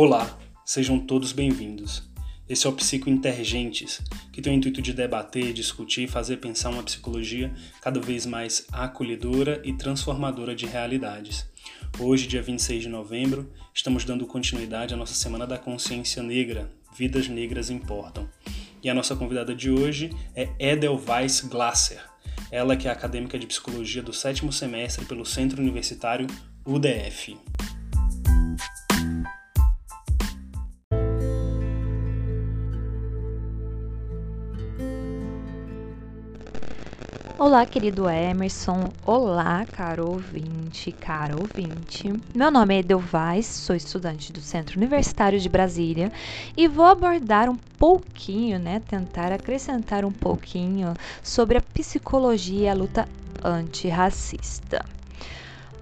Olá, sejam todos bem-vindos. Esse é o Psico Intergentes, que tem o intuito de debater, discutir e fazer pensar uma psicologia cada vez mais acolhedora e transformadora de realidades. Hoje, dia 26 de novembro, estamos dando continuidade à nossa Semana da Consciência Negra, Vidas Negras Importam. E a nossa convidada de hoje é Edelweiss Glasser, ela que é acadêmica de psicologia do sétimo semestre pelo Centro Universitário UDF. Olá, querido Emerson. Olá, caro ouvinte, caro ouvinte. Meu nome é Edelvais, sou estudante do Centro Universitário de Brasília e vou abordar um pouquinho, né, tentar acrescentar um pouquinho sobre a psicologia e a luta antirracista.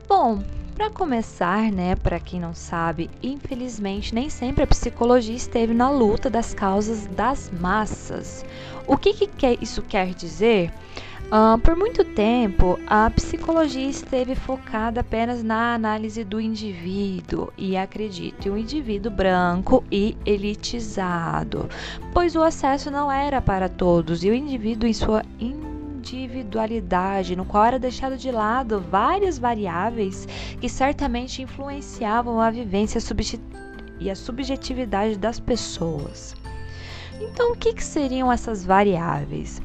Bom, para começar, né, para quem não sabe, infelizmente nem sempre a psicologia esteve na luta das causas das massas. O que, que isso quer dizer? Uh, por muito tempo, a psicologia esteve focada apenas na análise do indivíduo e, acredite, um indivíduo branco e elitizado, pois o acesso não era para todos e o indivíduo em sua individualidade, no qual era deixado de lado várias variáveis que certamente influenciavam a vivência e a subjetividade das pessoas. Então, o que, que seriam essas variáveis?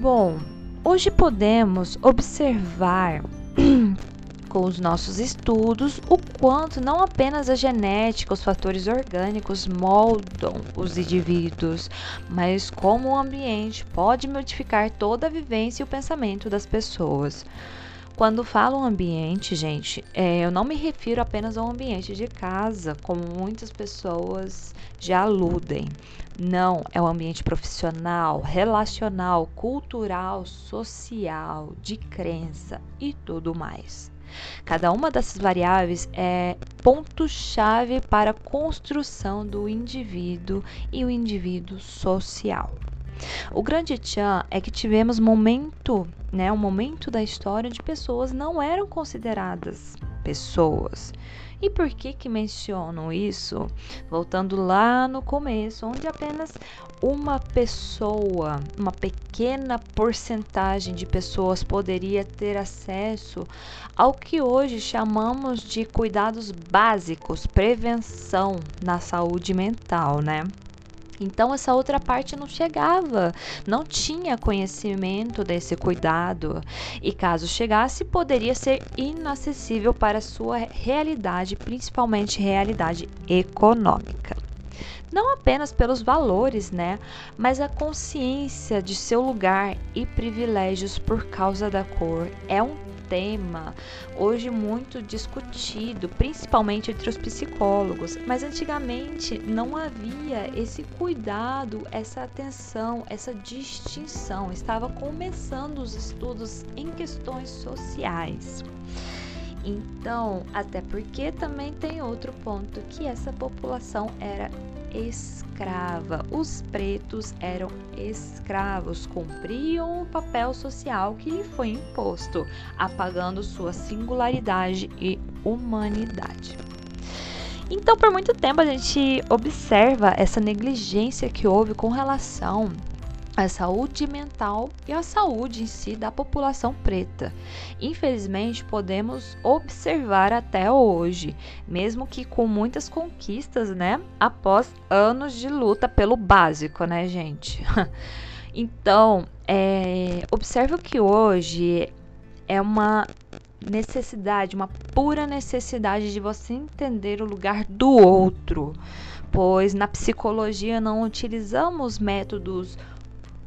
Bom, Hoje podemos observar com os nossos estudos o quanto não apenas a genética, os fatores orgânicos moldam os indivíduos, mas como o ambiente pode modificar toda a vivência e o pensamento das pessoas. Quando falo ambiente, gente, é, eu não me refiro apenas ao ambiente de casa, como muitas pessoas já aludem. Não, é o ambiente profissional, relacional, cultural, social, de crença e tudo mais. Cada uma dessas variáveis é ponto-chave para a construção do indivíduo e o indivíduo social. O grande tchan é que tivemos momento, né, um momento da história onde pessoas não eram consideradas pessoas. E por que que menciono isso? Voltando lá no começo, onde apenas uma pessoa, uma pequena porcentagem de pessoas poderia ter acesso ao que hoje chamamos de cuidados básicos, prevenção na saúde mental, né? Então essa outra parte não chegava, não tinha conhecimento desse cuidado. E caso chegasse poderia ser inacessível para sua realidade, principalmente realidade econômica. Não apenas pelos valores, né, mas a consciência de seu lugar e privilégios por causa da cor. É um tema hoje muito discutido, principalmente entre os psicólogos, mas antigamente não havia esse cuidado, essa atenção, essa distinção. Estava começando os estudos em questões sociais. Então, até porque também tem outro ponto que essa população era escrava. Os pretos eram escravos, cumpriam o papel social que lhe foi imposto, apagando sua singularidade e humanidade. Então, por muito tempo, a gente observa essa negligência que houve com relação a saúde mental e a saúde em si da população preta. Infelizmente, podemos observar até hoje, mesmo que com muitas conquistas, né, após anos de luta pelo básico, né, gente? então, é, observo que hoje é uma necessidade, uma pura necessidade de você entender o lugar do outro, pois na psicologia não utilizamos métodos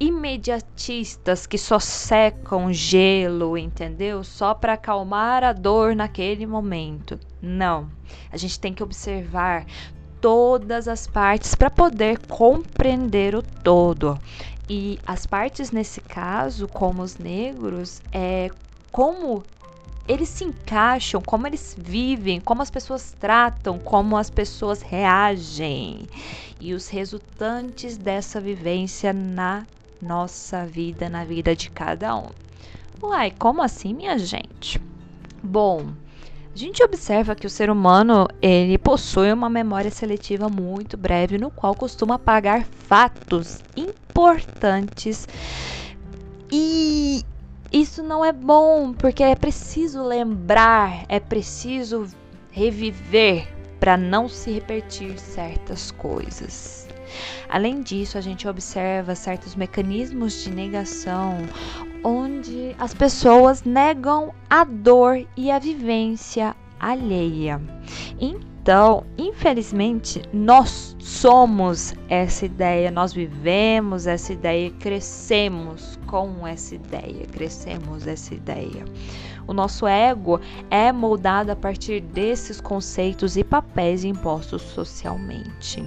imediatistas que só secam gelo, entendeu? Só para acalmar a dor naquele momento. Não. A gente tem que observar todas as partes para poder compreender o todo. E as partes nesse caso, como os negros, é como eles se encaixam, como eles vivem, como as pessoas tratam, como as pessoas reagem e os resultantes dessa vivência na nossa vida, na vida de cada um. Uai, como assim, minha gente? Bom, A gente observa que o ser humano ele possui uma memória seletiva muito breve, no qual costuma apagar fatos importantes e isso não é bom, porque é preciso lembrar, é preciso reviver para não se repetir certas coisas. Além disso, a gente observa certos mecanismos de negação onde as pessoas negam a dor e a vivência alheia. Então, infelizmente, nós somos essa ideia, nós vivemos essa ideia, crescemos com essa ideia, crescemos essa ideia. O nosso ego é moldado a partir desses conceitos e papéis impostos socialmente.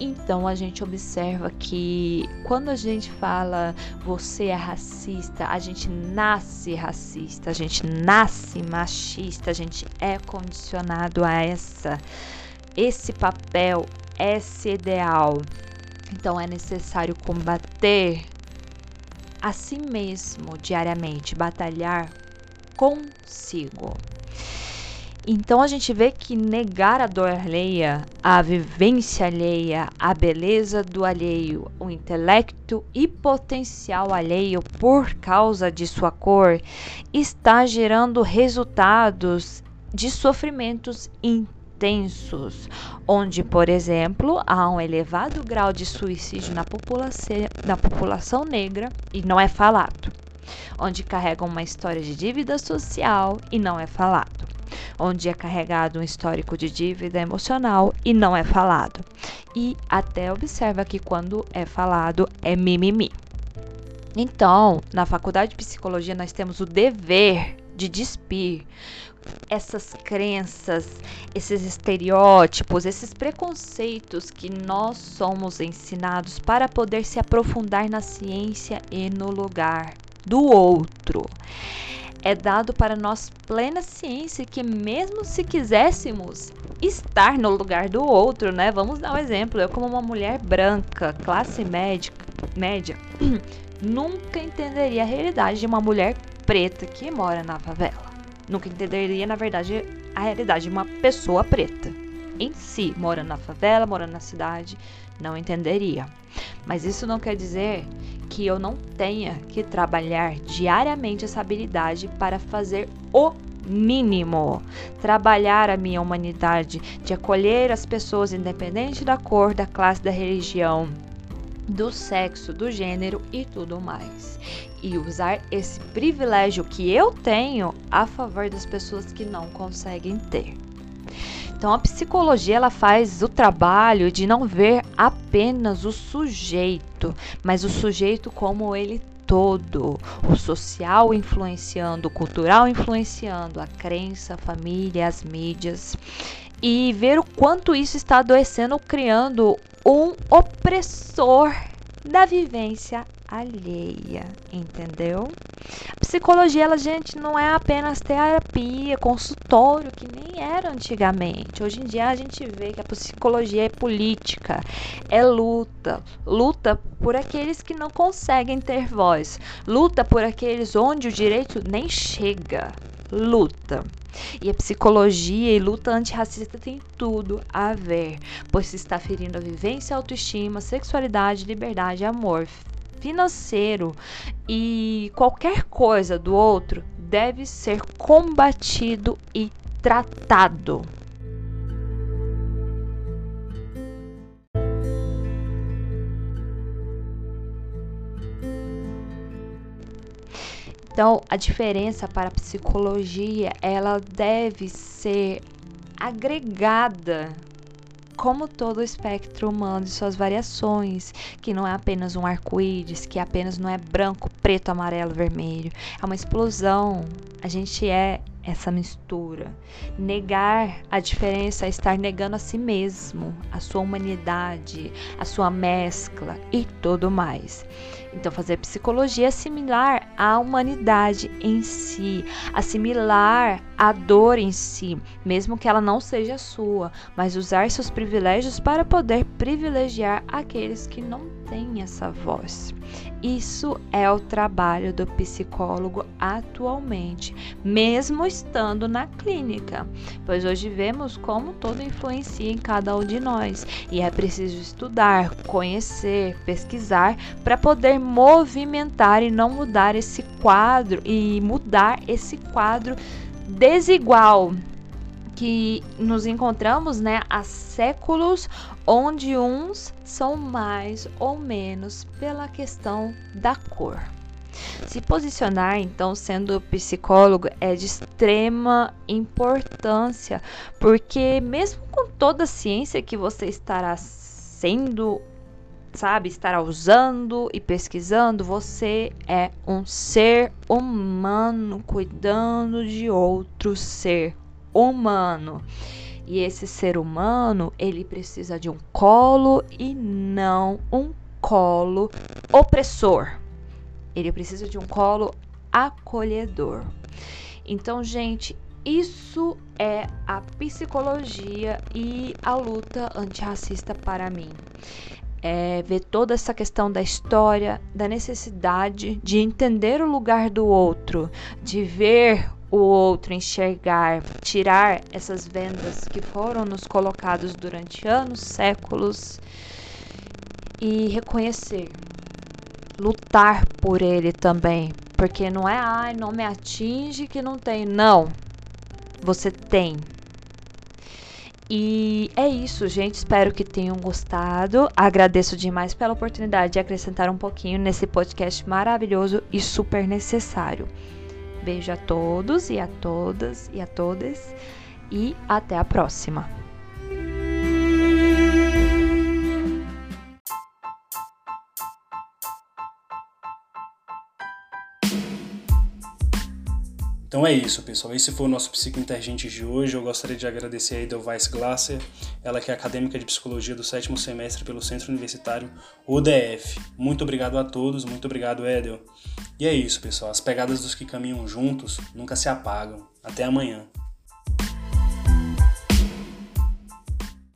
Então a gente observa que quando a gente fala você é racista, a gente nasce racista, a gente nasce machista, a gente é condicionado a essa esse papel, esse ideal. Então é necessário combater a si mesmo diariamente, batalhar consigo. Então a gente vê que negar a dor alheia, a vivência alheia, a beleza do alheio, o intelecto e potencial alheio por causa de sua cor está gerando resultados de sofrimentos intensos, onde, por exemplo, há um elevado grau de suicídio na população, na população negra e não é falado, onde carregam uma história de dívida social e não é falado onde é carregado um histórico de dívida emocional e não é falado. E até observa que quando é falado é mimimi. Então, na faculdade de psicologia, nós temos o dever de despir essas crenças, esses estereótipos, esses preconceitos que nós somos ensinados para poder se aprofundar na ciência e no lugar do outro é dado para nós plena ciência que mesmo se quiséssemos estar no lugar do outro, né? Vamos dar um exemplo. Eu como uma mulher branca, classe média, média, nunca entenderia a realidade de uma mulher preta que mora na favela. Nunca entenderia, na verdade, a realidade de uma pessoa preta em si, morando na favela, morando na cidade, não entenderia. Mas isso não quer dizer que eu não tenha que trabalhar diariamente essa habilidade para fazer o mínimo. Trabalhar a minha humanidade, de acolher as pessoas independente da cor, da classe, da religião, do sexo, do gênero e tudo mais. E usar esse privilégio que eu tenho a favor das pessoas que não conseguem ter. Então a psicologia ela faz o trabalho de não ver apenas o sujeito, mas o sujeito como ele todo, o social influenciando, o cultural influenciando, a crença, a família, as mídias e ver o quanto isso está adoecendo, criando um opressor da vivência alheia, entendeu? Psicologia, ela, gente, não é apenas terapia, que nem era antigamente. Hoje em dia a gente vê que a psicologia é política, é luta, luta por aqueles que não conseguem ter voz, luta por aqueles onde o direito nem chega, luta. E a psicologia e luta antirracista tem tudo a ver, pois se está ferindo a vivência, autoestima, sexualidade, liberdade, amor, financeiro e qualquer coisa do outro deve ser combatido e tratado. Então, a diferença para a psicologia, ela deve ser agregada como todo o espectro humano e suas variações, que não é apenas um arco-íris, que apenas não é branco, preto, amarelo, vermelho. É uma explosão. A gente é essa mistura. Negar a diferença é estar negando a si mesmo, a sua humanidade, a sua mescla e tudo mais. Então, fazer psicologia é assimilar a humanidade em si, assimilar a dor em si, mesmo que ela não seja sua, mas usar seus privilégios para poder privilegiar aqueles que não tem essa voz. Isso é o trabalho do psicólogo atualmente, mesmo estando na clínica, pois hoje vemos como todo influencia em cada um de nós e é preciso estudar, conhecer, pesquisar para poder movimentar e não mudar esse quadro e mudar esse quadro desigual que nos encontramos né, há séculos, onde uns são mais ou menos pela questão da cor. Se posicionar, então, sendo psicólogo é de extrema importância, porque mesmo com toda a ciência que você estará sendo, sabe, estará usando e pesquisando, você é um ser humano cuidando de outro ser humano. E esse ser humano, ele precisa de um colo e não um colo opressor. Ele precisa de um colo acolhedor. Então, gente, isso é a psicologia e a luta antirracista para mim. É ver toda essa questão da história, da necessidade de entender o lugar do outro, de ver o outro, enxergar, tirar essas vendas que foram nos colocados durante anos, séculos e reconhecer, lutar por ele também, porque não é ai, não me atinge que não tem, não. Você tem. E é isso, gente. Espero que tenham gostado. Agradeço demais pela oportunidade de acrescentar um pouquinho nesse podcast maravilhoso e super necessário. Beijo a todos e a todas e a todas e até a próxima. Então é isso, pessoal. Esse foi o nosso Psico Intergente de hoje. Eu gostaria de agradecer a Edelweiss Glasser, ela que é acadêmica de psicologia do sétimo semestre pelo Centro Universitário UDF. Muito obrigado a todos, muito obrigado, Edel. E é isso, pessoal. As pegadas dos que caminham juntos nunca se apagam. Até amanhã.